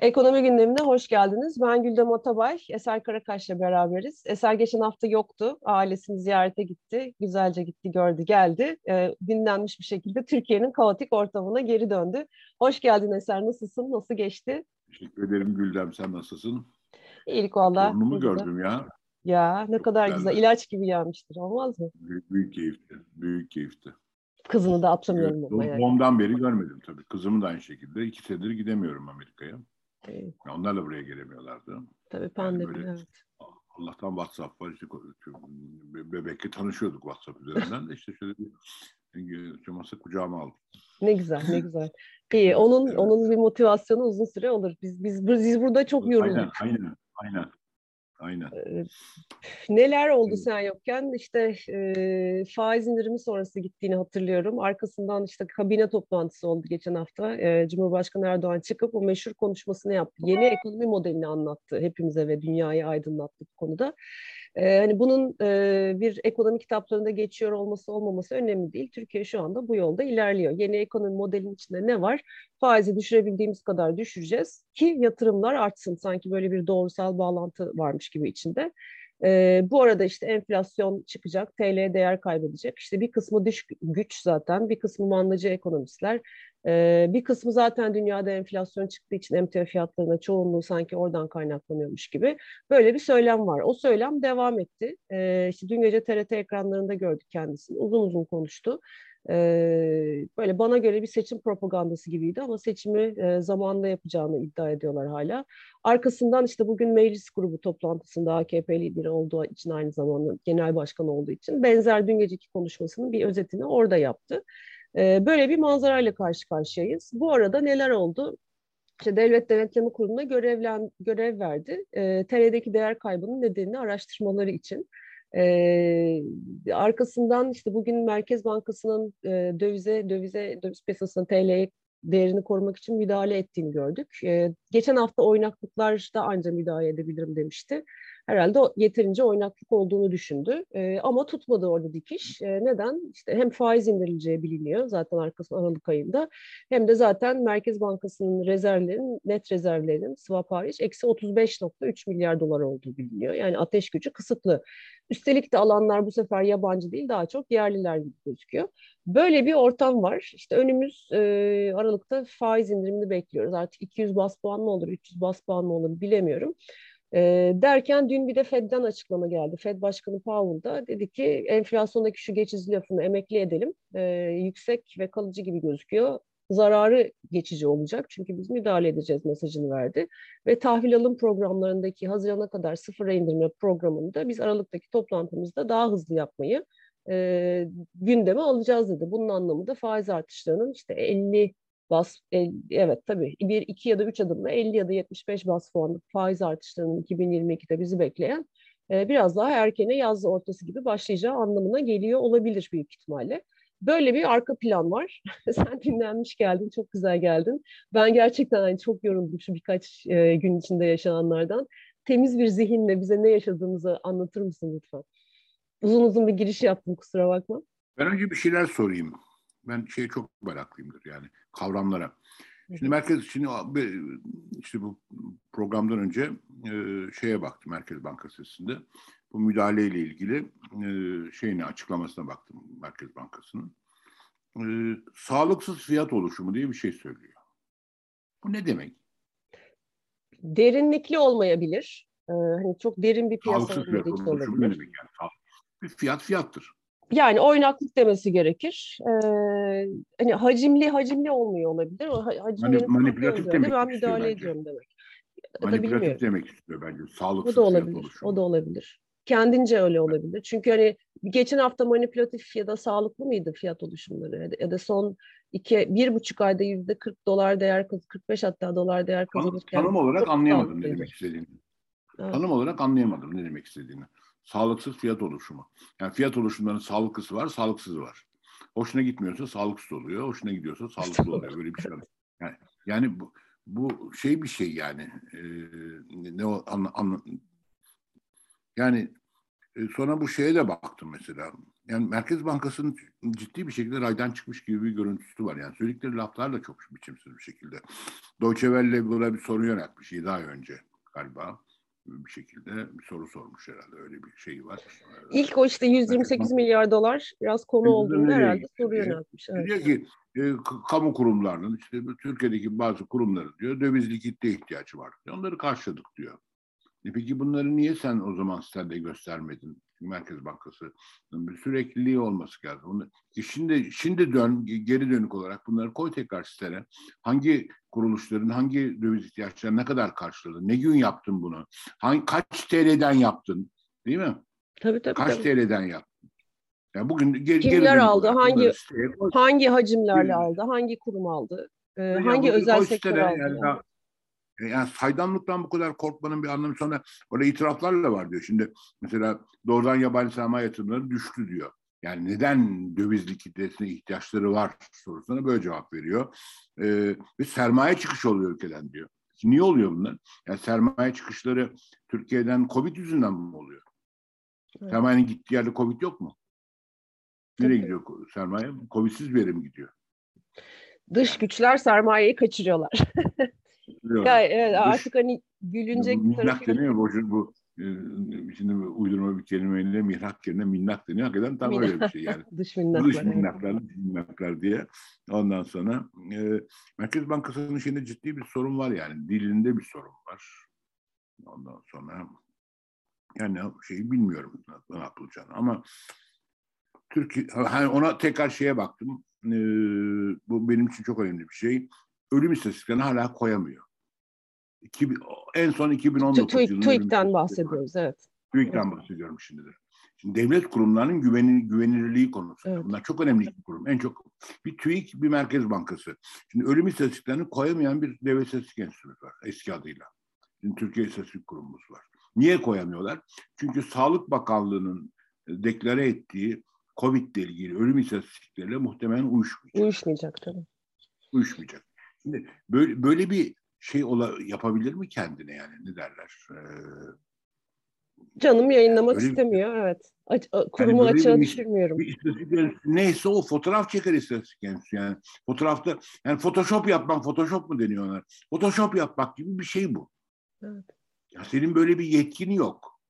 Ekonomi gündemine hoş geldiniz. Ben Güldem Atabay, Eser Karakaş'la beraberiz. Eser geçen hafta yoktu. Ailesini ziyarete gitti. Güzelce gitti, gördü, geldi. E, dinlenmiş bir şekilde Türkiye'nin kaotik ortamına geri döndü. Hoş geldin Eser. Nasılsın? Nasıl geçti? Teşekkür ederim Güldem. Sen nasılsın? İyilik valla. Torunumu gördüm ya. Ya ne kadar güzel. güzel. İlaç gibi gelmiştir. Olmaz mı? Büyük, büyük keyifti. Büyük keyifti. Kızını da atlamıyorum evet, ama yani. Doğumdan beri görmedim tabii. Kızımı da aynı şekilde. İki senedir gidemiyorum Amerika'ya. Evet. Onlar da buraya gelemiyorlardı. Tabii pandemi yani evet. Allah'tan WhatsApp var. İşte bebekle tanışıyorduk WhatsApp üzerinden de işte şöyle bir masa kucağıma aldım. Ne güzel, ne güzel. İyi, onun evet. onun bir motivasyonu uzun süre olur. Biz biz biz burada çok yorulduk. Aynen, aynen, aynen. Aynen. neler oldu sen yokken? İşte e, faiz indirimi sonrası gittiğini hatırlıyorum. Arkasından işte kabine toplantısı oldu geçen hafta. E, Cumhurbaşkanı Erdoğan çıkıp o meşhur konuşmasını yaptı. Yeni ekonomi modelini anlattı hepimize ve dünyayı aydınlattı bu konuda. E, hani bunun e, bir ekonomi kitaplarında geçiyor olması olmaması önemli değil. Türkiye şu anda bu yolda ilerliyor. Yeni ekonomi modelinin içinde ne var? Faizi düşürebildiğimiz kadar düşüreceğiz ki yatırımlar artsın. Sanki böyle bir doğrusal bağlantı varmış gibi içinde. E, bu arada işte enflasyon çıkacak, TL değer kaybedecek. İşte bir kısmı dış güç zaten, bir kısmı mandacı ekonomistler, e, bir kısmı zaten dünyada enflasyon çıktığı için emtia fiyatlarına çoğunluğu sanki oradan kaynaklanıyormuş gibi. Böyle bir söylem var. O söylem devam etti. E, işte dün gece TRT ekranlarında gördük kendisini. Uzun uzun konuştu. Ee, böyle bana göre bir seçim propagandası gibiydi ama seçimi e, zamanında yapacağını iddia ediyorlar hala. Arkasından işte bugün meclis grubu toplantısında AKP lideri olduğu için aynı zamanda genel başkan olduğu için benzer dün geceki konuşmasının bir özetini orada yaptı. Ee, böyle bir manzarayla karşı karşıyayız. Bu arada neler oldu? İşte Devlet Denetleme Kurulu'na görev verdi. E, TL'deki değer kaybının nedenini araştırmaları için. Ee, arkasından işte bugün Merkez Bankası'nın e, dövize, dövize, döviz piyasasının TL değerini korumak için müdahale ettiğini gördük. Ee, geçen hafta oynaklıklarda ancak müdahale edebilirim demişti. Herhalde yeterince oynaklık olduğunu düşündü. Ee, ama tutmadı orada dikiş. Ee, neden? İşte hem faiz indirileceği biliniyor zaten arkasında Aralık ayında. Hem de zaten Merkez Bankası'nın rezervlerin, net rezervlerinin swap hariç eksi 35.3 milyar dolar olduğu biliniyor. Yani ateş gücü kısıtlı. Üstelik de alanlar bu sefer yabancı değil daha çok yerliler gibi gözüküyor. Böyle bir ortam var. İşte önümüz e, Aralık'ta faiz indirimini bekliyoruz. Artık 200 bas puan mı olur, 300 bas puan mı olur bilemiyorum. E, derken dün bir de Fed'den açıklama geldi. Fed Başkanı Powell da dedi ki enflasyondaki şu geçici lafını emekli edelim. E, yüksek ve kalıcı gibi gözüküyor zararı geçici olacak. Çünkü biz müdahale edeceğiz mesajını verdi. Ve tahvil alım programlarındaki Haziran'a kadar sıfıra indirme programında biz Aralık'taki toplantımızda daha hızlı yapmayı e, gündeme alacağız dedi. Bunun anlamı da faiz artışlarının işte 50 bas, 50, evet tabii bir, iki ya da üç adımla 50 ya da 75 bas puanlık faiz artışlarının 2022'de bizi bekleyen e, biraz daha erkene yaz ortası gibi başlayacağı anlamına geliyor olabilir büyük ihtimalle. Böyle bir arka plan var. Sen dinlenmiş geldin, çok güzel geldin. Ben gerçekten hani çok yoruldum şu birkaç e, gün içinde yaşananlardan. Temiz bir zihinle bize ne yaşadığımızı anlatır mısın lütfen? Uzun uzun bir giriş yaptım, kusura bakma. Ben önce bir şeyler sorayım. Ben şey çok meraklıyımdır yani kavramlara. Şimdi merkez şimdi işte bu programdan önce e, şeye baktım Merkez Bankası sitesinde bu müdahaleyle ilgili e, şeyine açıklamasına baktım Merkez Bankası'nın. E, sağlıksız fiyat oluşumu diye bir şey söylüyor. Bu ne demek? Derinlikli olmayabilir. Ee, hani çok derin bir piyasa Sağlıksız fiyat oluşumu ne demek yani? Bir fiyat fiyattır. Yani oynaklık demesi gerekir. Ee, hani hacimli hacimli olmuyor olabilir. Hacimli Manip, manipülatif demek ben müdahale bence. ediyorum demek. Manipülatif demek istiyor bence. Sağlıksız o da olabilir. O da olabilir kendince öyle olabilir. Çünkü hani geçen hafta manipülatif ya da sağlıklı mıydı fiyat oluşumları ya da son iki, bir buçuk ayda yüzde 40 dolar değer 45 hatta dolar değer kazanırken. Tanım olarak anlayamadım ne demek istediğini. Evet. Tanım olarak anlayamadım ne demek istediğini. Sağlıksız fiyat oluşumu. Yani fiyat oluşumlarının sağlıklısı var, sağlıksızı var. Hoşuna gitmiyorsa sağlıksız oluyor, hoşuna gidiyorsa sağlıklı oluyor. Böyle bir şey. Yani, yani bu, bu şey bir şey yani. E, ne o anla, anla, yani e, sonra bu şeye de baktım mesela. yani Merkez Bankası'nın ciddi bir şekilde raydan çıkmış gibi bir görüntüsü var. Yani söyledikleri laflar da çok biçimsiz bir şekilde. Deutsche Welle buna bir soru yöneltmiş daha önce galiba bir şekilde bir soru sormuş herhalde öyle bir şey var. İlk o işte 128 milyar dolar biraz konu olduğunda herhalde soru yöneltmiş. Evet. Diyor ki e, kamu kurumlarının işte Türkiye'deki bazı kurumların diyor döviz likitte ihtiyacı var. Onları karşıladık diyor. E peki bunları niye sen o zaman sitede göstermedin? Merkez Bankası bir sürekliliği olması lazım. E şimdi şimdi dön geri dönük olarak bunları koy tekrar sitene. Hangi kuruluşların hangi döviz ihtiyaçlarını ne kadar karşıladın? Ne gün yaptın bunu? Hangi, kaç TL'den yaptın? Değil mi? Tabii tabii. Kaç tabii. TL'den yaptın? Yani bugün geri, Kimler geri aldı? Hangi hangi hacimlerle aldı? Hangi kurum aldı? Ee, yani hangi özel sektör aldı? Yani, yani. E, yani saydamlıktan bu kadar korkmanın bir anlamı sonra orada itiraflarla var diyor. Şimdi mesela doğrudan yabancı sermaye yatırımları düştü diyor. Yani neden döviz likiditesine ihtiyaçları var sorusuna böyle cevap veriyor. Ee, ve sermaye çıkışı oluyor ülkeden diyor. Niye oluyor bunlar? Yani sermaye çıkışları Türkiye'den Covid yüzünden mi oluyor? Evet. Sermayenin gittiği yerde Covid yok mu? Nereye Tabii. gidiyor sermaye? Covid'siz bir yere mi gidiyor? Dış güçler sermayeyi kaçırıyorlar. ya, evet, artık hani gülünecek bu, tarafı... deniyor bu, bu e, şimdi uydurma bir kelimeyle mihrak yerine minnak deniyor. Hakikaten tam öyle bir şey yani. dış minnaklar. Dış minnaklar, dış minnaklar diye. Ondan sonra e, Merkez Bankası'nın içinde ciddi bir sorun var yani. Dilinde bir sorun var. Ondan sonra yani şeyi bilmiyorum ne yapılacağını ama Türkiye hani ona tekrar şeye baktım. E, bu benim için çok önemli bir şey. Ölüm istatistiklerini hala koyamıyor. 2000, en son 2019 TÜİK, yılında. TÜİK'ten bahsediyoruz, evet. TÜİK'ten evet. bahsediyorum şimdi de. Şimdi devlet kurumlarının güveni, güvenilirliği konusu. Evet. Bunlar çok önemli bir kurum. En çok bir TÜİK, bir Merkez Bankası. Şimdi ölüm istatistiklerini koyamayan bir devlet istatistik enstitüsü var eski adıyla. Şimdi Türkiye İstatistik Kurumumuz var. Niye koyamıyorlar? Çünkü Sağlık Bakanlığı'nın e, deklare ettiği COVID ile ilgili ölüm istatistikleriyle muhtemelen uyuşmayacak. Uyuşmayacak tabii. Uyuşmayacak. Şimdi böyle, böyle bir şey ola, yapabilir mi kendine yani ne derler? Ee, Canım yayınlamak yani istemiyor evet. Aç, kurumu yani açığa bir, düşürmüyorum. Bir istatistik neyse o fotoğraf çeker istatistik kendisi yani. Fotoğrafta yani Photoshop yapmak Photoshop mu deniyor ona? Photoshop yapmak gibi bir şey bu. Evet. Ya senin böyle bir yetkin yok.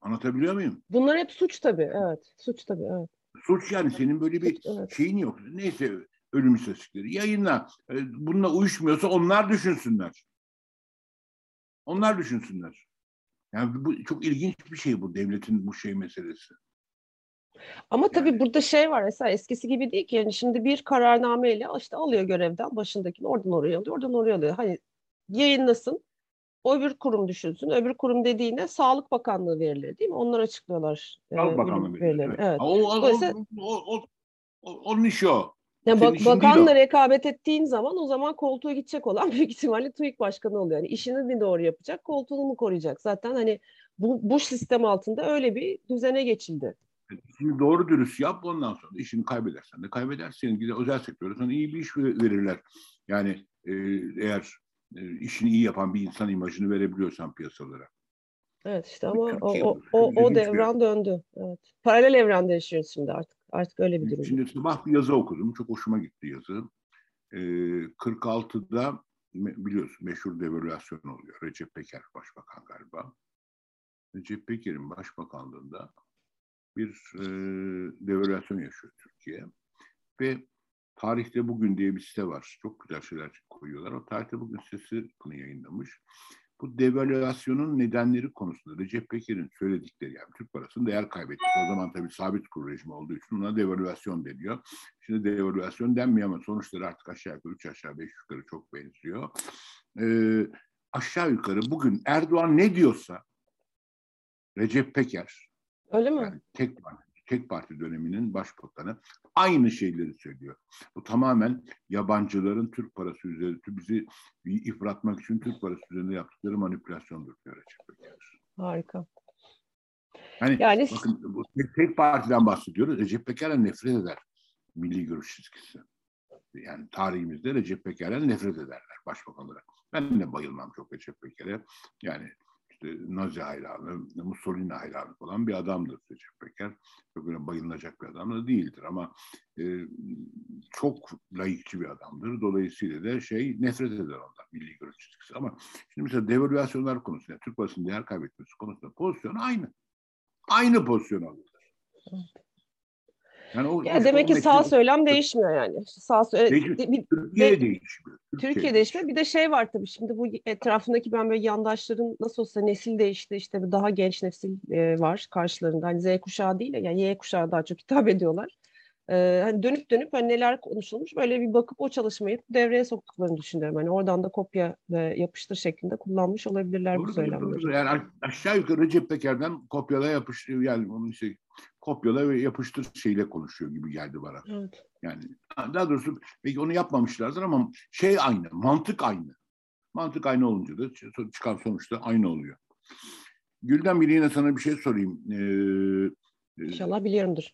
Anlatabiliyor muyum? Bunlar hep suç tabii. Evet. Suç tabii. Evet. Suç yani senin böyle bir evet. şeyin yok. Neyse ölüm istatistikleri. Yayınla. E, bununla uyuşmuyorsa onlar düşünsünler. Onlar düşünsünler. Yani bu çok ilginç bir şey bu devletin bu şey meselesi. Ama tabii yani. burada şey var mesela eskisi gibi değil ki yani şimdi bir kararnameyle işte alıyor görevden başındakini oradan oraya alıyor oradan oraya alıyor. Hani yayınlasın öbür kurum düşünsün. Öbür kurum dediğine Sağlık Bakanlığı verileri değil mi? Onlar açıklıyorlar. E, Sağlık e, Bakanlığı verileri. Evet. evet. O, o, Dolayısıyla, o, o, o, onun işi o. Ya bak, bakanla rekabet ettiğin zaman o zaman koltuğa gidecek olan büyük ihtimalle TÜİK başkanı oluyor. Yani işini mi doğru yapacak, koltuğunu mu koruyacak? Zaten hani bu, bu sistem altında öyle bir düzene geçildi. Şimdi doğru dürüst yap ondan sonra işini kaybedersen de kaybedersin. Gider özel sektörde sana iyi bir iş verirler. Yani e, eğer e, işini iyi yapan bir insan imajını verebiliyorsan piyasalara. Evet işte ama o, o, o, o devran döndü. Evet. Paralel evrende yaşıyoruz şimdi artık. Artık öyle bir durum. Şimdi sabah bir yazı okudum. Çok hoşuma gitti yazı. Ee, 46'da biliyorsun meşhur devalüasyon oluyor. Recep Peker başbakan galiba. Recep Peker'in başbakanlığında bir e, devalüasyon yaşıyor Türkiye. Ve Tarihte Bugün diye bir site var. Çok güzel şeyler koyuyorlar. O Tarihte Bugün sitesi bunu yayınlamış bu devalüasyonun nedenleri konusunda Recep Peker'in söyledikleri yani Türk parasının değer kaybetti. O zaman tabii sabit kur rejimi olduğu için buna devalüasyon deniyor. Şimdi devalüasyon denmiyor ama sonuçları artık aşağı yukarı üç aşağı beş yukarı çok benziyor. Ee, aşağı yukarı bugün Erdoğan ne diyorsa Recep Peker Öyle mi? Yani tek tek parti döneminin başbakanı aynı şeyleri söylüyor. Bu tamamen yabancıların Türk parası üzerinde bizi ifratmak için Türk parası üzerinde yaptıkları manipülasyondur diyor Recep Harika. Yani, yani bakın bu tek, tek partiden bahsediyoruz. Recep Peker'den nefret eder milli görüş çizgisi. Yani tarihimizde Recep Peker'den nefret ederler başbakan olarak. Ben de bayılmam çok Recep Peker'e. Yani işte Nazi hayranı, Mussolini hayranı falan bir adamdır Recep Peker. Çok böyle bayılacak bir adam da değildir ama e, çok layıkçı bir adamdır. Dolayısıyla da şey nefret eder ondan milli görüş çizgisi. Ama şimdi mesela devalüasyonlar konusunda, Türk parasının değer kaybetmesi konusunda pozisyon aynı. Aynı pozisyon alırlar. Yani o, ya demek ki sağ söylem değişmiyor yani. Sağ Türkiye de, değişmiyor. Türkiye, Türkiye değişmiyor. Bir de şey var tabii şimdi bu etrafındaki ben böyle yandaşların nasıl olsa nesil değişti işte daha genç nesil e, var karşılarında. Hani Z kuşağı değil yani Y kuşağı daha çok hitap ediyorlar. Ee, hani dönüp dönüp hani neler konuşulmuş böyle bir bakıp o çalışmayı devreye soktuklarını düşünüyorum. Hani oradan da kopya ve yapıştır şeklinde kullanmış olabilirler doğru, bu söylemleri. Doğru. Yani aşağı yukarı Recep Peker'den kopyala yapıştır yani onun işte kopyala ve yapıştır şeyle konuşuyor gibi geldi bana. Evet. Yani daha doğrusu belki onu yapmamışlardır ama şey aynı, mantık aynı. Mantık aynı olunca da çıkan sonuçta aynı oluyor. Gülden bir yine sana bir şey sorayım. Ee, İnşallah biliyorumdur.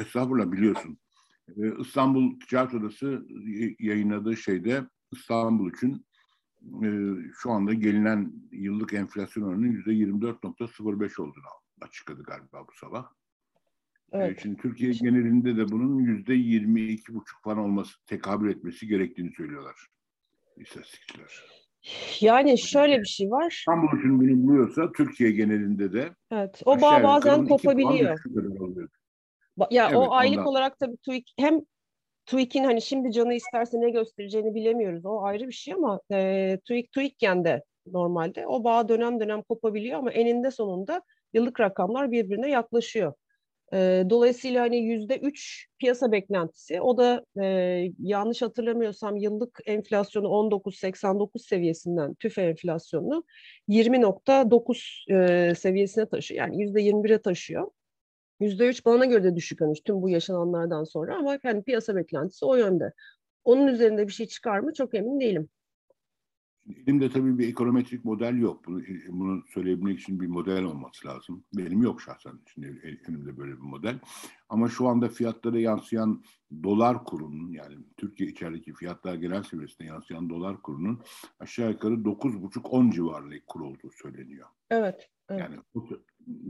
Estağfurullah biliyorsun. Ee, İstanbul Ticaret Odası yayınladığı şeyde İstanbul için e, şu anda gelinen yıllık enflasyon oranının yüzde 24.05 olduğunu açıkladı galiba bu sabah. Ee, evet. Şimdi Türkiye genelinde de bunun yüzde 22,5 falan olması, tekabül etmesi gerektiğini söylüyorlar istatistikçiler. Yani şöyle bir şey var. İstanbul için bilinmiyorsa Türkiye genelinde de Evet. O bağ bazen kopabiliyor. Ya evet, o aylık ondan. olarak tabii TÜİK hem TÜİK'in hani şimdi canı isterse ne göstereceğini bilemiyoruz. O ayrı bir şey ama e, TÜİK TÜİK'ken de normalde o bağ dönem dönem kopabiliyor ama eninde sonunda yıllık rakamlar birbirine yaklaşıyor. E, dolayısıyla hani yüzde üç piyasa beklentisi o da e, yanlış hatırlamıyorsam yıllık enflasyonu 19.89 seviyesinden tüfe enflasyonunu 20.9 e, seviyesine taşıyor. Yani yüzde 21'e taşıyor. Yüzde üç bana göre de düşük hani tüm bu yaşananlardan sonra ama yani piyasa beklentisi o yönde. Onun üzerinde bir şey çıkar mı çok emin değilim. Elimde tabii bir ekonometrik model yok. Bunu, bunu söyleyebilmek için bir model olması lazım. Benim yok şahsen. Şimdi elimde böyle bir model. Ama şu anda fiyatlara yansıyan dolar kurunun yani Türkiye içerideki fiyatlar genel seviyesinde yansıyan dolar kurunun aşağı yukarı 9,5-10 civarında kur olduğu söyleniyor. Evet. evet. Yani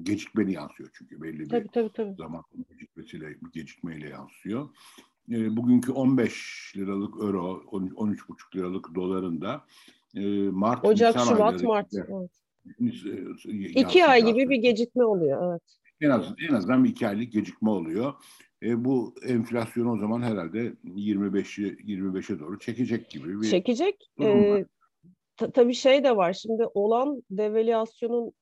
gecikmeli yansıyor çünkü belli bir tabii, tabii, tabii. zaman gecikmesiyle, gecikmeyle yansıyor. E, bugünkü 15 liralık euro, 13,5 liralık doların da Mart, Ocak, Nisan Şubat, Mart. Evet. E, iki ay gibi bir gecikme oluyor. Evet. En az en azından bir iki aylık gecikme oluyor. E, bu enflasyonu o zaman herhalde 25'e 25'e doğru çekecek gibi bir Çekecek. E, ta, tabii şey de var. Şimdi olan devalüasyonun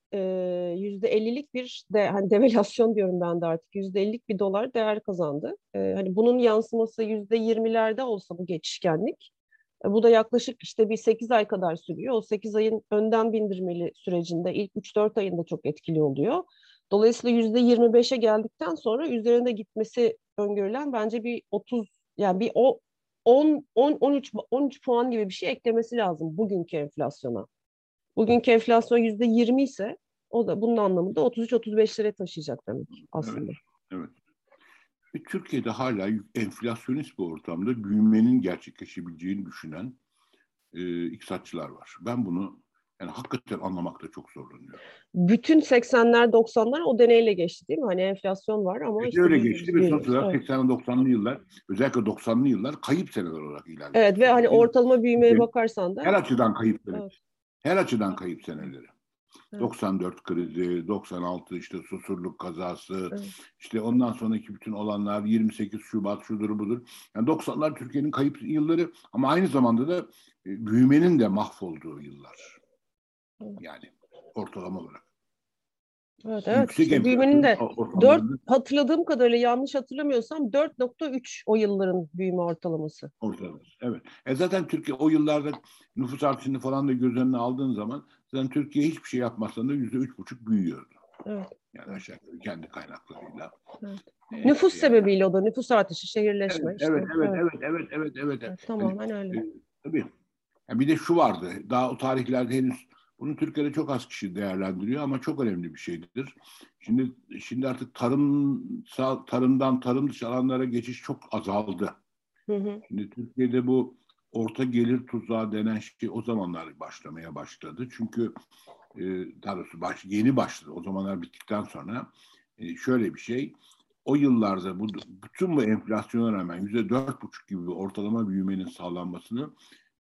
yüzde ellilik bir de hani devalüasyon diyorum ben de artık yüzde ellilik bir dolar değer kazandı. E, hani bunun yansıması yüzde yirmilerde olsa bu geçişkenlik e, bu da yaklaşık işte bir 8 ay kadar sürüyor. O 8 ayın önden bindirmeli sürecinde ilk 3-4 ayında çok etkili oluyor. Dolayısıyla %25'e geldikten sonra üzerinde gitmesi öngörülen bence bir 30 yani bir o 10 10 13 13 puan gibi bir şey eklemesi lazım bugünkü enflasyona. Bugünkü enflasyon %20 ise o da bunun anlamında 33-35'lere taşıyacak demek aslında. Evet. evet. Ve Türkiye'de hala enflasyonist bir ortamda büyümenin gerçekleşebileceğini düşünen e, iktisatçılar var. Ben bunu yani hakikaten anlamakta çok zorlanıyorum. Bütün 80'ler 90'lar o deneyle geçti değil mi? Hani enflasyon var ama işte öyle geçti ve sonuç olarak evet. 80 90'lı yıllar özellikle 90'lı yıllar kayıp seneler olarak ilerledi. Evet ve hani ortalama büyümeye bakarsan da her açıdan kayıp seneler. Evet. Her açıdan kayıp seneleri. 94 krizi, 96 işte Susurluk kazası, evet. işte ondan sonraki bütün olanlar 28 Şubat şudur budur. Yani 90'lar Türkiye'nin kayıp yılları ama aynı zamanda da e, büyümenin de mahvolduğu yıllar. Yani ortalama olarak. Evet, evet. İşte büyümenin de 4 hatırladığım kadarıyla yanlış hatırlamıyorsam 4.3 o yılların büyüme ortalaması. Ortalaması. Evet. E zaten Türkiye o yıllarda nüfus artışını falan da göz önüne aldığın zaman zaten Türkiye hiçbir şey yapmazsan da yüzde üç buçuk büyüyordu. Evet. Yani aşağı yukarı kendi kaynaklarıyla. Evet. Ee, nüfus yani, sebebiyle o da nüfus artışı, şehirleşme. Evet, işte. evet, evet, evet, evet, evet, evet, evet. Tamamen yani, öyle. E, tabii. Yani bir de şu vardı. Daha o tarihlerde henüz bunu Türkiye'de çok az kişi değerlendiriyor ama çok önemli bir şeydir. Şimdi şimdi artık tarımsal tarımdan tarım dışı alanlara geçiş çok azaldı. Hı hı. Şimdi Türkiye'de bu orta gelir tuzağı denen şey o zamanlar başlamaya başladı. Çünkü e, daha doğrusu baş, yeni başladı. O zamanlar bittikten sonra e, şöyle bir şey. O yıllarda bu bütün bu enflasyona rağmen yüzde dört buçuk gibi bir ortalama büyümenin sağlanmasını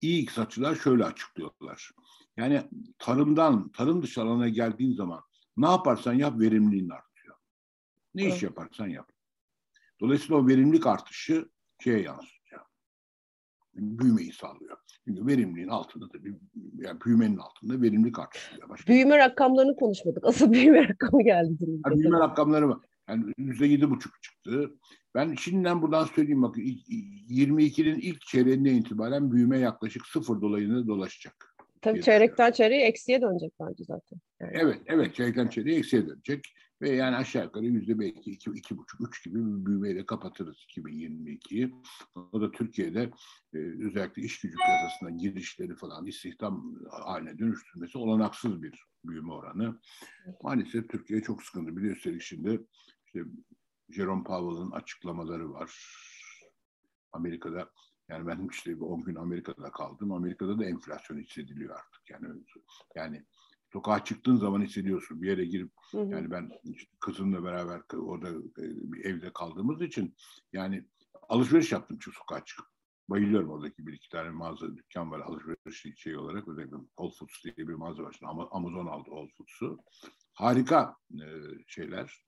iyi iktisatçılar şöyle açıklıyorlar. Yani tarımdan, tarım dışı alana geldiğin zaman ne yaparsan yap verimliliğin artıyor. Ne evet. iş yaparsan yap. Dolayısıyla o verimlilik artışı şeye yansıyor. Büyümeyi sağlıyor. Çünkü verimliliğin altında da bir, yani büyümenin altında verimlilik artışı. Başka büyüme rakamlarını konuşmadık. Asıl büyüme rakamı geldi. Ha, büyüme rakamları mı? Yani yüzde yedi buçuk çıktı. Ben şimdiden buradan söyleyeyim bakın 22'nin ilk çeyreğinden itibaren büyüme yaklaşık sıfır dolayını dolaşacak. Tabii çeyrekten çeyreğe eksiye dönecek bence zaten. Yani. Evet, evet çeyrekten çeyreğe eksiye dönecek. Ve yani aşağı yukarı yüzde belki iki, iki buçuk, üç gibi bir büyümeyle kapatırız 2022'yi. O da Türkiye'de e, özellikle iş gücü piyasasına girişleri falan istihdam haline dönüştürmesi olanaksız bir büyüme oranı. Maalesef Türkiye çok sıkıntı. Bir de üstelik şimdi işte Jerome Powell'ın açıklamaları var. Amerika'da yani ben işte 10 gün Amerika'da kaldım. Amerika'da da enflasyon hissediliyor artık. Yani yani sokağa çıktığın zaman hissediyorsun. Bir yere girip hı hı. yani ben işte kızımla beraber orada e, bir evde kaldığımız için yani alışveriş yaptım şu sokağa çıkıp. Bayılıyorum oradaki bir iki tane mağaza dükkan var alışveriş şey olarak özellikle Whole Foods diye bir mağaza var. Ama Amazon aldı Whole Foods'u. Harika e, şeyler.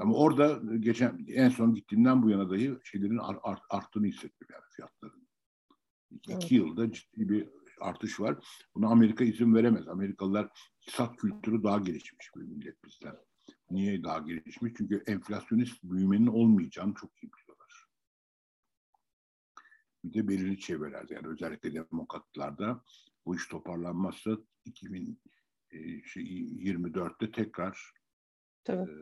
Ama orada geçen en son gittiğimden bu yana dahi şeylerin art, arttığını hissettim yani fiyatların. İki, evet. yılda ciddi bir artış var. Buna Amerika izin veremez. Amerikalılar iktisat kültürü daha gelişmiş bir millet bizden. Niye daha gelişmiş? Çünkü enflasyonist büyümenin olmayacağını çok iyi biliyorlar. Bir de belirli çevrelerde yani özellikle demokratlarda bu iş toparlanmazsa 2024'te e, tekrar Tabii. E,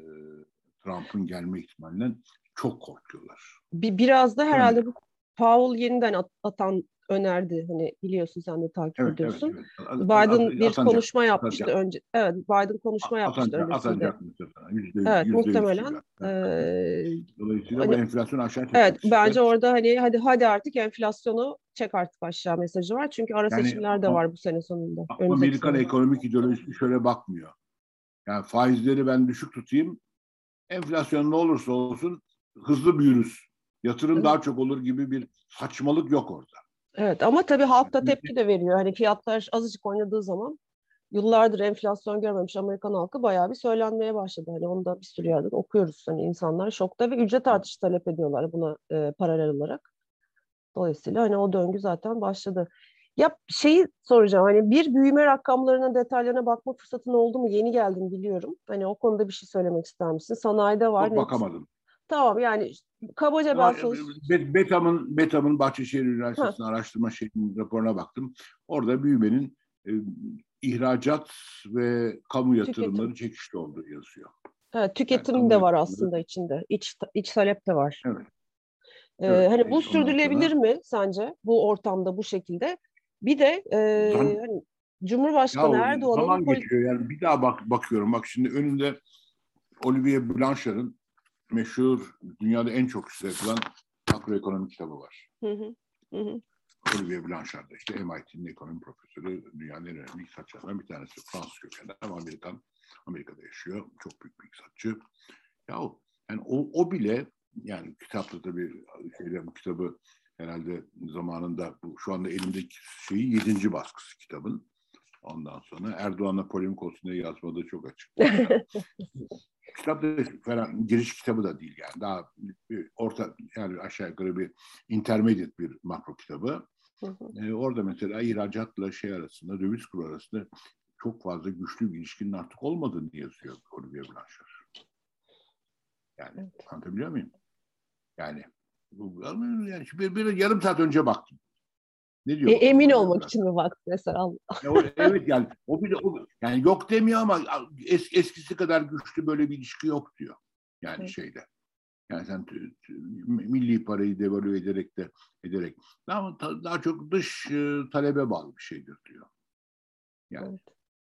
Trump'ın gelme ihtimalinden çok korkuyorlar. Bir, biraz da herhalde bu Powell yeniden at, atan önerdi. Hani biliyorsun sen de takip evet, ediyorsun. Evet, evet. Biden bir atanacak, konuşma yapmıştı atanacak. önce. Evet, Biden konuşma yapmıştı atanacak, öncesinde. Atanacak evet, yüzde muhtemelen. Ee, Dolayısıyla hani, bu enflasyon aşağı çekmek Evet, bence orada hani hadi hadi artık enflasyonu çek artık aşağı mesajı var. Çünkü ara yani, seçimler de var bu sene sonunda. Amerikan ekonomik ideolojisi şöyle bakmıyor. Yani faizleri ben düşük tutayım. Enflasyon ne olursa olsun hızlı büyürüz. Yatırım evet. daha çok olur gibi bir saçmalık yok orada. Evet ama tabii halk da tepki de veriyor. Hani fiyatlar azıcık oynadığı zaman yıllardır enflasyon görmemiş Amerikan halkı bayağı bir söylenmeye başladı. Hani onu da bir sürü yerde okuyoruz. Hani insanlar şokta ve ücret artışı talep ediyorlar buna e, paralel olarak. Dolayısıyla hani o döngü zaten başladı. Ya şeyi soracağım hani bir büyüme rakamlarına detaylarına bakma fırsatın oldu mu? Yeni geldim biliyorum. Hani o konuda bir şey söylemek ister misin? Sanayide var. Çok bakamadım. Tamam yani kabaca ben sos... Betam'ın Betam'ın Bahçeşehir Üniversitesi'nin araştırma şeyinin raporuna baktım. Orada büyümenin e, ihracat ve kamu yatırımları Tüketim. çekişli olduğu yazıyor. Evet, tüketim yani, de var aslında içinde. İç, iç talep de var. Evet. Ee, evet, hani bu sürdürülebilir sonra... mi sence bu ortamda bu şekilde? Bir de e, Zan... hani Cumhurbaşkanı Erdoğan'ın zaman geçiyor yani bir daha bak bakıyorum bak şimdi önünde Olivier Blanchard'ın meşhur dünyada en çok satılan makroekonomi kitabı var. Hı hı. Hı Olivier Blanchard da işte MIT'nin ekonomi profesörü dünyanın en önemli iktisatçılarından bir tanesi. Fransız kökenli ama Amerikan, Amerika'da yaşıyor. Çok büyük bir iktisatçı. Ya yani o, o bile yani kitapta tabii şeyde bu kitabı herhalde zamanında bu şu anda elimdeki şeyi yedinci baskısı kitabın. Ondan sonra Erdoğan'la polemik olsun diye yazmadığı çok açık. kitap da falan giriş kitabı da değil yani. Daha bir orta yani aşağı yukarı bir intermediate bir makro kitabı. Hı hı. Ee, orada mesela ihracatla şey arasında, döviz kuru arasında çok fazla güçlü bir ilişkinin artık olmadığını yazıyor Olivier Blanchard. Yani evet. anlatabiliyor muyum? Yani yani bir, bir yarım saat önce baktım. Ne diyor? E, emin olmak için mi baktı mesela? evet yani o bir de o, yani yok demiyor ama es, eskisi kadar güçlü böyle bir ilişki yok diyor. Yani evet. şeyde. Yani sen milli parayı devalü ederek de ederek daha, daha çok dış e, talebe bağlı bir şeydir diyor. Yani. Evet.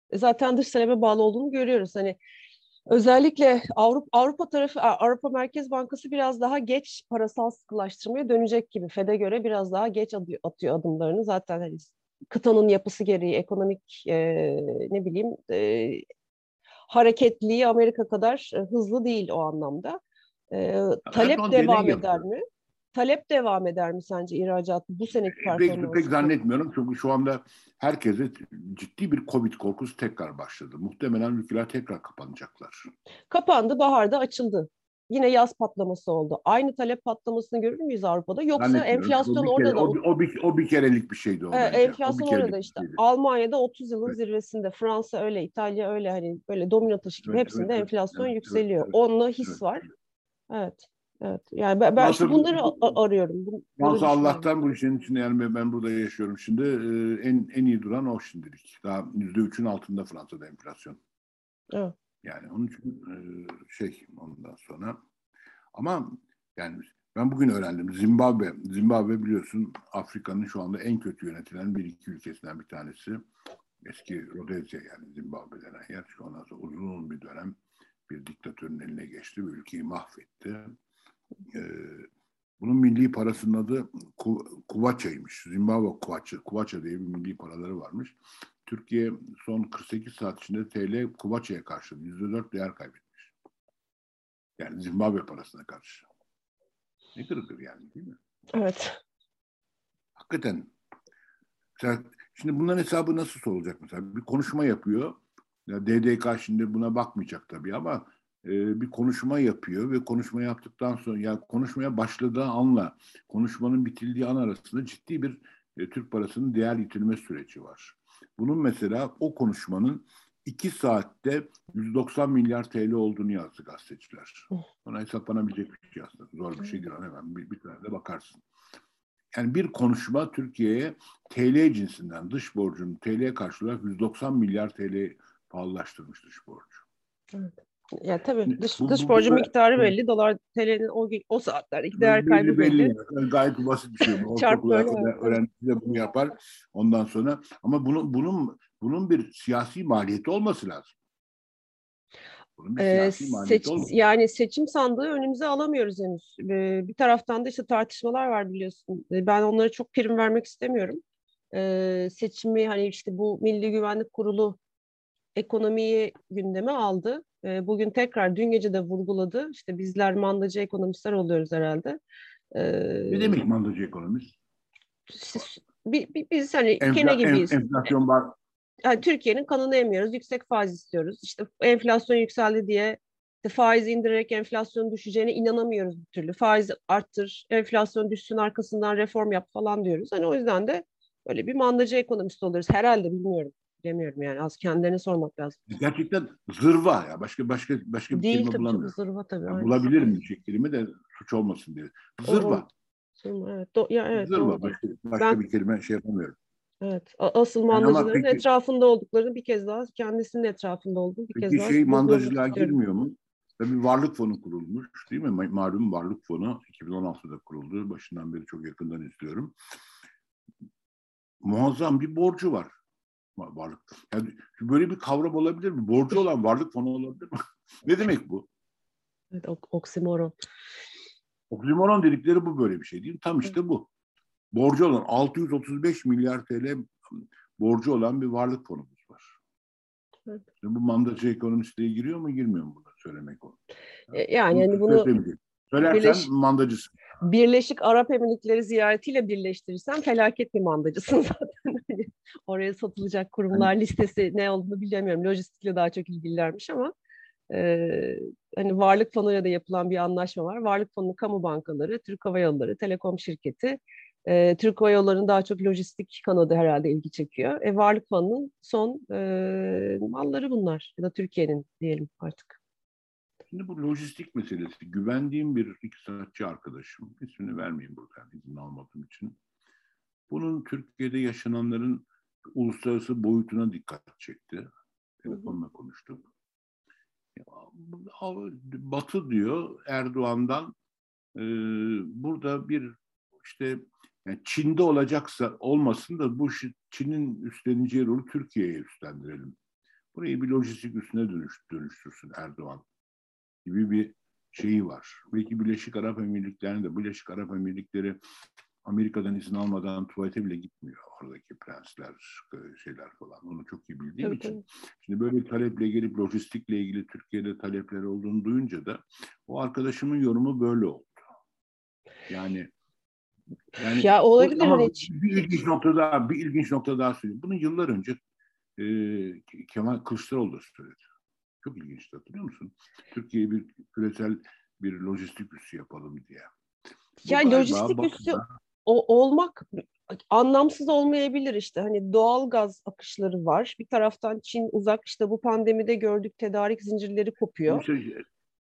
E, zaten dış talebe bağlı olduğunu görüyoruz. Hani Özellikle Avrupa, Avrupa tarafı, Avrupa Merkez Bankası biraz daha geç parasal sıkılaştırmaya dönecek gibi. FED'e göre biraz daha geç atıyor adımlarını. Zaten hani kıtanın yapısı gereği ekonomik e, ne bileyim e, hareketliği Amerika kadar e, hızlı değil o anlamda. E, talep Erdoğan devam eder mi? Talep devam eder mi sence ihracat bu seneki performansı? Pek, pek zannetmiyorum çünkü şu anda herkese ciddi bir Covid korkusu tekrar başladı. Muhtemelen ülkeler tekrar kapanacaklar. Kapandı, baharda açıldı. Yine yaz patlaması oldu. Aynı talep patlamasını görür müyüz Avrupa'da? Yoksa enflasyon orada kere, da... O, o, bir, o bir kerelik bir şeydi o. E, enflasyon o orada işte. Şeydi. Almanya'da 30 yılın evet. zirvesinde. Fransa öyle, İtalya öyle hani böyle domino taşı gibi evet, hepsinde evet, enflasyon evet, yükseliyor. Evet, Onunla his evet, var. Evet. Evet. Yani ben, ben işte bunları arıyorum. Nasıl Allah'tan bu işin içinde yani ben burada yaşıyorum şimdi en en iyi duran o şimdilik. Daha yüzde üçün altında Fransa'da enflasyon. Evet. Yani onun için şey ondan sonra ama yani ben bugün öğrendim. Zimbabwe, Zimbabwe biliyorsun Afrika'nın şu anda en kötü yönetilen bir iki ülkesinden bir tanesi. Eski Rodezya yani Zimbabwe denen yer. Şu ondan sonra uzun bir dönem bir diktatörün eline geçti ve ülkeyi mahvetti. Ee, bunun milli parasının adı Kuvaça'ymış. Zimbabwe Kuvaça, Kuvaça diye bir milli paraları varmış. Türkiye son 48 saat içinde TL Kuvaça'ya karşı %4 değer kaybetmiş. Yani Zimbabwe parasına karşı. Ne kırıkır yani değil mi? Evet. Hakikaten. Mesela, şimdi bunların hesabı nasıl sorulacak mesela? Bir konuşma yapıyor. Ya DDK şimdi buna bakmayacak tabii ama e, bir konuşma yapıyor ve konuşma yaptıktan sonra ya yani konuşmaya başladığı anla konuşmanın bitildiği an arasında ciddi bir e, Türk parasının değer yitirme süreci var. Bunun mesela o konuşmanın iki saatte 190 milyar TL olduğunu yazdı gazeteciler. Ona hesaplanabilecek bir şey aslında. Zor bir şey değil. Hemen bir, bir tane de bakarsın. Yani bir konuşma Türkiye'ye TL cinsinden dış borcun TL karşı 190 milyar TL pahalılaştırmış dış borcu. Evet. Ya tabii dış, dış borcu miktarı belli. Dolar TL'nin o, o saatlerdeki değer kaybı belli. belli. Gayet basit bir şey. Çarpı öğrenci de bunu yapar. Ondan sonra ama bunun bunun bunun bir siyasi maliyeti olması lazım. Ee, seç, yani seçim sandığı önümüze alamıyoruz henüz. Ee, bir taraftan da işte tartışmalar var biliyorsun. Ee, ben onlara çok prim vermek istemiyorum. Ee, seçimi hani işte bu Milli Güvenlik Kurulu ekonomiyi gündeme aldı. Ee, bugün tekrar dün gece de vurguladı. İşte bizler mandacı ekonomistler oluyoruz herhalde. Ee, ne demek mandacı ekonomist? Biz, biz hani Enfla, kene gibiyiz. Enflasyon var, yani Türkiye'nin kanını emiyoruz. Yüksek faiz istiyoruz. İşte enflasyon yükseldi diye işte faiz indirerek enflasyon düşeceğine inanamıyoruz bir türlü. Faiz arttır, enflasyon düşsün arkasından reform yap falan diyoruz. Hani o yüzden de böyle bir mandacı ekonomist oluyoruz. Herhalde bilmiyorum. Bilemiyorum yani. Az kendilerine sormak lazım. Gerçekten zırva ya. Başka başka başka bir Değil, kelime tabii, bulamıyorum. Zırva tabii. Yani bulabilirim bir şey kelime de suç olmasın diye. Zırva. O, evet. Do, ya, evet zırva. Doğru. Başka, başka ben, bir kelime şey yapamıyorum. Evet. Asıl mandacıların yani peki, etrafında olduklarını bir kez daha kendisinin etrafında olduğunu bir peki kez daha. Peki şey mandacılığa girmiyor mu? Tabii varlık fonu kurulmuş değil mi? Malum varlık fonu 2016'da kuruldu. Başından beri çok yakından izliyorum. Muazzam bir borcu var. Varlık. Yani böyle bir kavram olabilir mi? Borcu olan varlık fonu olabilir mi? ne demek bu? Evet, oksimoron. Oksimoron dedikleri bu böyle bir şey değil mi? Tam işte bu borcu olan 635 milyar TL borcu olan bir varlık fonumuz var. Evet. bu mandacı ekonomistliğe giriyor mu girmiyor mu bunu söylemek o? E, yani, yani bunu Söylersen Birleş... mandacısın. Birleşik Arap Emirlikleri ziyaretiyle birleştirirsen felaket bir mandacısın zaten. Hani oraya satılacak kurumlar yani, listesi ne olduğunu bilemiyorum. Lojistikle daha çok ilgililermiş ama e, hani varlık fonuyla da yapılan bir anlaşma var. Varlık fonu kamu bankaları, Türk Hava Yolları, Telekom şirketi e, Türk Hava Yolları'nın daha çok lojistik kanadı herhalde ilgi çekiyor. E, Varlık Fonu'nun son e, malları bunlar ya da Türkiye'nin diyelim artık. Şimdi bu lojistik meselesi güvendiğim bir iktisatçı arkadaşım, ismini vermeyeyim burada izin almadığım için. Bunun Türkiye'de yaşananların uluslararası boyutuna dikkat çekti. Telefonla konuştuk. Batı diyor Erdoğan'dan e, burada bir işte yani Çin'de olacaksa olmasın da bu Çin'in üstleneceği rolü Türkiye'ye üstlendirelim. Burayı bir lojistik üstüne dönüş, dönüştürsün Erdoğan gibi bir şeyi var. Belki Birleşik Arap Emirlikleri'nde Birleşik Arap Emirlikleri Amerika'dan izin almadan tuvalete bile gitmiyor oradaki prensler, e, şeyler falan. Onu çok iyi bildiğim evet, için. Evet. Şimdi böyle bir taleple gelip lojistikle ilgili Türkiye'de talepler olduğunu duyunca da o arkadaşımın yorumu böyle oldu. Yani yani ya olabilir ama hani bir ilginç nokta daha, bir ilginç nokta daha söyleyeyim. Bunu yıllar önce e, Kemal Kılıçdaroğlu da söyledi. Çok ilginç hatırlıyor musun? Türkiye'ye bir küresel bir lojistik üssü yapalım diye. Yani lojistik üssü o, olmak anlamsız olmayabilir işte. Hani doğal gaz akışları var. Bir taraftan Çin uzak işte bu pandemide gördük tedarik zincirleri kopuyor.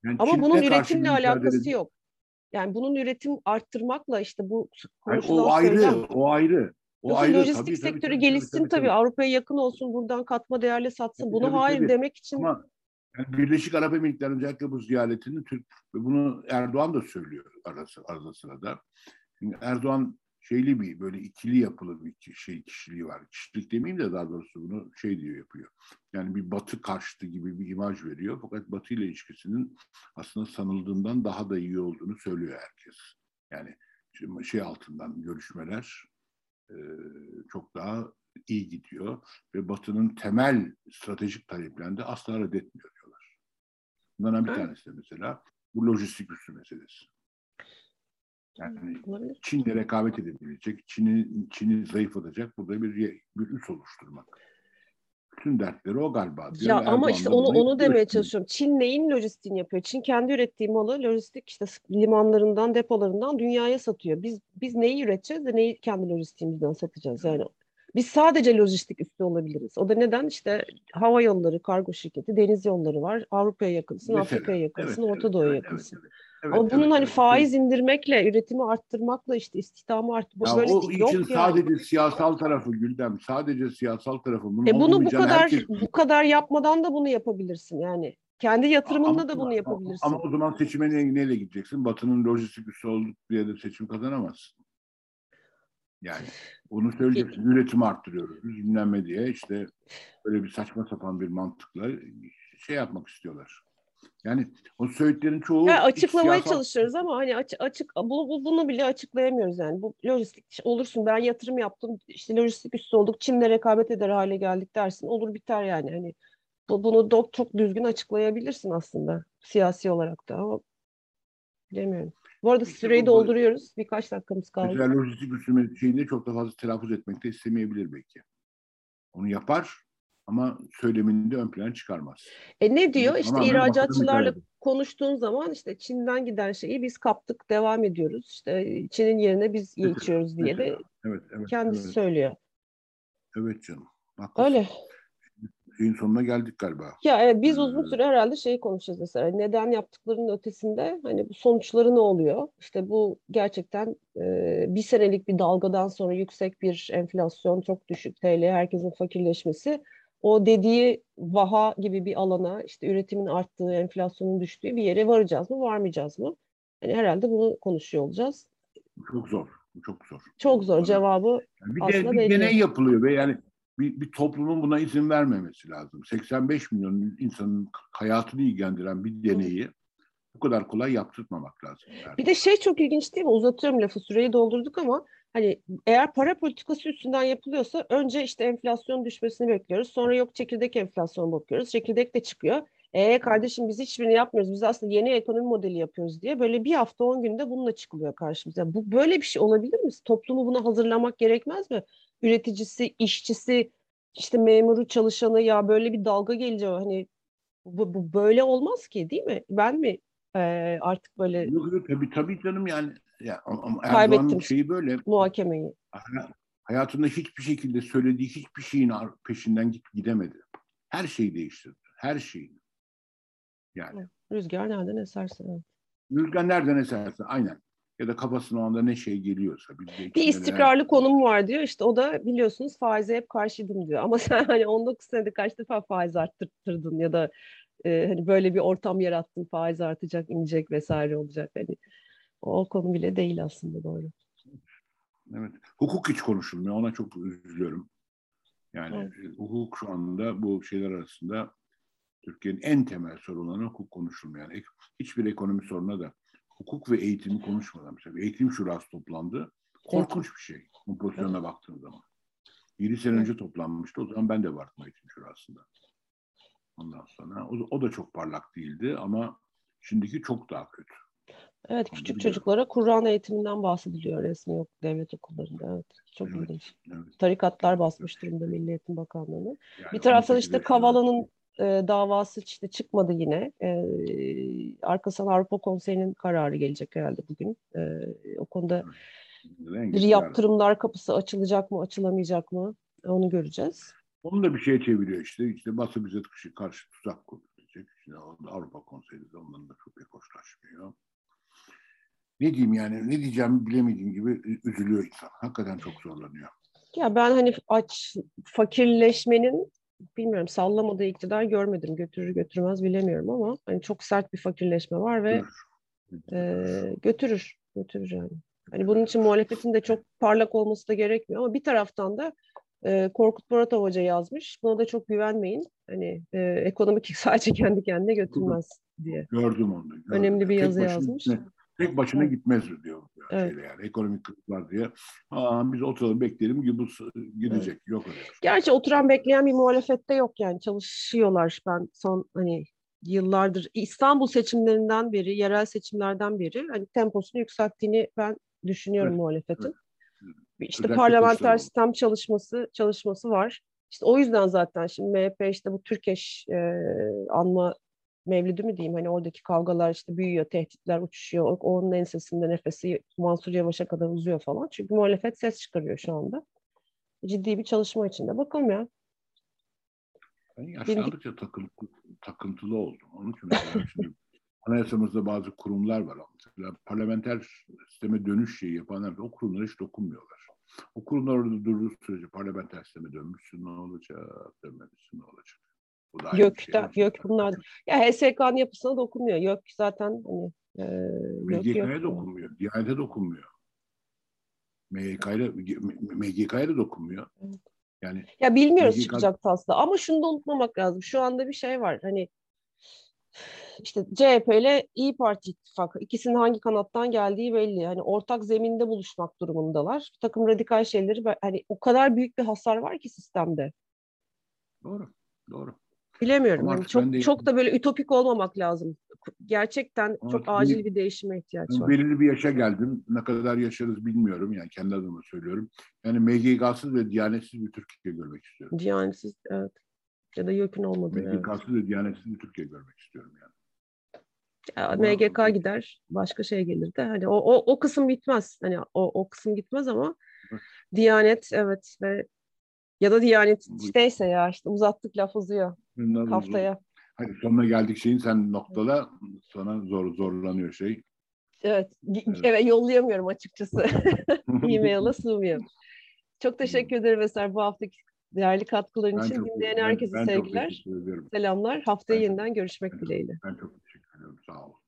Yani Ama Çin'de bunun üretimle alakası yok. Yani bunun üretim arttırmakla işte bu konuşulan o ayrı, söylem, o ayrı. O Yoksa ayrı, lojistik tabii, sektörü tabii, gelişsin tabii, tabii, tabii. Avrupa'ya yakın olsun, buradan katma değerli satsın. Bunu tabii, hayır tabii. demek için Ama yani Birleşik Arap Emirlikleri'nin özellikle bu ziyaretini Türk bunu Erdoğan da söylüyor arası, arada sırada. Şimdi Erdoğan şeyli bir böyle ikili yapılı bir şey kişiliği var. Kişilik demeyeyim de daha doğrusu bunu şey diyor yapıyor. Yani bir batı karşıtı gibi bir imaj veriyor. Fakat batı ile ilişkisinin aslında sanıldığından daha da iyi olduğunu söylüyor herkes. Yani şey altından görüşmeler çok daha iyi gidiyor ve Batı'nın temel stratejik taleplerini asla reddetmiyor diyorlar. Bunlardan bir tanesi de mesela bu lojistik üssü meselesi. Yani Çin'le rekabet edebilecek, Çin'i Çin'i zayıflatacak burada bir bir üs oluşturmak. Bütün dertleri o galiba. Ya ama Erdoğan'da işte onu onu demeye çalışıyorum. Çin neyin lojistiğini yapıyor? Çin kendi ürettiği malı lojistik işte limanlarından, depolarından dünyaya satıyor. Biz biz neyi üreteceğiz de neyi kendi lojistiğimizden satacağız? Yani biz sadece lojistik üstü olabiliriz. O da neden? işte hava yolları, kargo şirketi, deniz yolları var. Avrupa'ya yakınsın, Afrika'ya yakınsın, evet, Orta Doğu'ya evet, yakınsın. Evet, evet. Evet, Ama bunun evet, hani evet, faiz indirmekle, üretimi arttırmakla işte istihdamı arttırmak böyle o yok için sadece yani. siyasal tarafı Güldem, sadece siyasal tarafı. Bunun e bunu bu kadar herkes... bu kadar yapmadan da bunu yapabilirsin yani. Kendi yatırımında ama, da bunu yapabilirsin. Ama o zaman seçime ne, neyle gideceksin? Batı'nın lojistik üssü olduk diye de seçim kazanamazsın. Yani onu söyleyeceksin. Üretimi arttırıyoruz. Bilmem diye işte böyle bir saçma sapan bir mantıkla şey yapmak istiyorlar. Yani o söylediklerin çoğu ya açıklamaya siyasal... çalışıyoruz ama hani açık açık bu, bu, bunu bile açıklayamıyoruz yani. Bu lojistik olursun ben yatırım yaptım işte lojistik üstü olduk Çin'le rekabet eder hale geldik dersin olur biter yani hani bu, bunu da çok düzgün açıklayabilirsin aslında siyasi olarak da ama bilemiyorum. Bu arada işte süreyi dolduruyoruz. Birkaç dakikamız kaldı. Mesela lojistik üstüme şeyinde çok da fazla telaffuz etmek de istemeyebilir belki. Onu yapar ama söylemini de ön plana çıkarmaz. E ne diyor? İşte Tamamen ihracatçılarla konuştuğun zaman işte Çin'den giden şeyi biz kaptık, devam ediyoruz. İşte Çin'in yerine biz evet, içiyoruz diye evet, de evet, evet, kendisi evet. söylüyor. Evet canım. Haklısın. Öyle. Şeyin sonuna geldik galiba. Ya evet biz uzun süre herhalde şeyi konuşacağız mesela. Neden yaptıklarının ötesinde hani bu sonuçları ne oluyor? İşte bu gerçekten e, bir senelik bir dalgadan sonra yüksek bir enflasyon, çok düşük TL, herkesin fakirleşmesi o dediği vaha gibi bir alana işte üretimin arttığı, enflasyonun düştüğü bir yere varacağız mı, varmayacağız mı? Yani herhalde bunu konuşuyor olacağız. Çok zor. Çok zor. Çok zor. Cevabı yani bir aslında de, bir belli. deney yapılıyor ve yani bir, bir toplumun buna izin vermemesi lazım. 85 milyon insanın hayatını ilgilendiren bir deneyi bu kadar kolay yaptırmamak lazım. Bir de şey çok ilginç değil mi? Uzatıyorum lafı süreyi doldurduk ama hani eğer para politikası üstünden yapılıyorsa önce işte enflasyon düşmesini bekliyoruz. Sonra yok çekirdek enflasyon bakıyoruz. Çekirdek de çıkıyor. E kardeşim biz hiçbirini yapmıyoruz. Biz aslında yeni ekonomi modeli yapıyoruz diye böyle bir hafta on günde bununla çıkılıyor karşımıza. Bu böyle bir şey olabilir mi? Toplumu buna hazırlamak gerekmez mi? Üreticisi, işçisi, işte memuru, çalışanı ya böyle bir dalga gelecek hani bu, bu böyle olmaz ki değil mi? Ben mi e, artık böyle Yok yok tabii tabii canım yani ya, ama Erdoğan'ın şeyi böyle muhakemeyi. Hayatında hiçbir şekilde söylediği hiçbir şeyin peşinden git gidemedi. Her şeyi değiştirdi. Her şeyi. Yani. Rüzgar nereden eserse. Rüzgar nereden eserse aynen. Ya da kafasına o anda ne şey geliyorsa. Bir, bir istikrarlı neler... konum var diyor. İşte o da biliyorsunuz faize hep karşıydım diyor. Ama sen hani 19 senede kaç defa faiz arttırdın ya da e, hani böyle bir ortam yarattın faiz artacak, inecek vesaire olacak. Hani o konu bile değil aslında doğru. Evet. Hukuk hiç konuşulmuyor. Ona çok üzülüyorum. Yani evet. hukuk şu anda bu şeyler arasında Türkiye'nin en temel sorunlarına hukuk konuşulmuyor. Yani hiçbir ekonomi sorununa da hukuk ve eğitimi konuşmadan. Mesela eğitim şurası toplandı. Korkunç bir şey bu pozisyona baktığın zaman. 7 sene önce toplanmıştı. O zaman ben de vardım eğitim şurasında. Ondan sonra o, o da çok parlak değildi ama şimdiki çok daha kötü. Evet küçük çocuklara Kur'an eğitiminden bahsediliyor resmi yok devlet okullarında. Evet çok evet, ilginç. Evet. Tarikatlar basmış durumda Milli Eğitim Bakanlığı'nı. Yani bir taraftan işte Kavala'nın e, davası işte çıkmadı yine. E, arkasından Avrupa Konseyi'nin kararı gelecek herhalde bugün. E, o konuda evet. bir yaptırımlar kapısı açılacak mı açılamayacak mı onu göreceğiz. Onu da bir şeye çeviriyor işte. İşte Batı bize karşı tuzak kurulacak. İşte Avrupa Konseyi de ondan da çok pek hoşlaşmıyor ne diyeyim yani ne diyeceğimi bilemediğim gibi üzülüyor insan. Hakikaten çok zorlanıyor. Ya ben hani aç fakirleşmenin bilmiyorum sallamadığı iktidar görmedim. Götürür götürmez bilemiyorum ama hani çok sert bir fakirleşme var ve e, götürür. Götürür yani. Hani bunun için muhalefetin de çok parlak olması da gerekmiyor ama bir taraftan da e, Korkut Muratov Hoca yazmış. Buna da çok güvenmeyin. Hani e, ekonomik sadece kendi kendine götürmez diye. Gördüm onu. Gördüm. Önemli bir yazı yazmış. Gitme, tek başına gitmez diyor. Evet. Şeyle yani ekonomik kısıtlar diye. Aa, biz oturalım bekleyelim gibi gidecek. Evet. Yok öyle. Şey. Gerçi oturan bekleyen bir muhalefette yok yani çalışıyorlar. Ben son hani yıllardır İstanbul seçimlerinden beri, yerel seçimlerden beri hani temposunu yükselttiğini ben düşünüyorum evet. muhalefetin. Evet. İşte Özellikle parlamenter sistem çalışması çalışması var. İşte o yüzden zaten şimdi MHP işte bu Türkeş e, anma mevlüdü mü diyeyim hani oradaki kavgalar işte büyüyor, tehditler uçuşuyor. Onun ensesinde nefesi Mansur Yavaş'a kadar uzuyor falan. Çünkü muhalefet ses çıkarıyor şu anda. Ciddi bir çalışma içinde. Bakalım ya. Ben yaşlandıkça takıntılı, takıntılı oldum. Onun için mesela şimdi anayasamızda bazı kurumlar var. Mesela parlamenter sisteme dönüş şeyi yapanlar o kurumlara hiç dokunmuyorlar. O kurumlar orada durduğu sürece parlamenter sisteme dönmüşsün ne olacak, dönmemişsin ne olacak. YÖK'ten, şey YÖK bunlar. Ya HSK'nın yapısına dokunmuyor. YÖK zaten hani e, MGK'ya dokunmuyor. Diyanet'e dokunmuyor. MGK'ya MGK'ya da dokunmuyor. Yani ya bilmiyoruz MGK... çıkacak aslında ama şunu da unutmamak lazım. Şu anda bir şey var. Hani işte CHP ile İyi Parti ittifakı ikisinin hangi kanattan geldiği belli. Hani ortak zeminde buluşmak durumundalar. Bir takım radikal şeyleri hani o kadar büyük bir hasar var ki sistemde. Doğru. Doğru. Bilemiyorum. Yani çok de... çok da böyle ütopik olmamak lazım. Gerçekten Ama çok acil bir değişime ihtiyaç var. Belirli bir yaşa geldim. Ne kadar yaşarız bilmiyorum. Yani kendi adıma söylüyorum. Yani MGK'sız ve Diyanetsiz bir Türkiye görmek istiyorum. Diyanetsiz evet. Ya da YÖK'ün olmadığı. MGK'sız evet. ve Diyanetsiz bir Türkiye görmek istiyorum yani. MGK gider, başka şey gelir de hani o, o, o kısım bitmez. Hani o, o kısım gitmez ama Diyanet evet ve ya da Diyanet neyse ya işte uzattık laf uzuyor haftaya. Hadi sonuna geldik şeyin sen noktala sana zor zorlanıyor şey. Evet, evet, evet yollayamıyorum açıkçası. E-mail'a sığmıyor. Çok teşekkür ederim Eser bu haftaki değerli katkıların ben için. Dinleyen herkese ben, ben sevgiler. Selamlar. Haftaya ben yeniden çok, görüşmek dileğiyle. Ben çok teşekkür ederim. Sağ olun.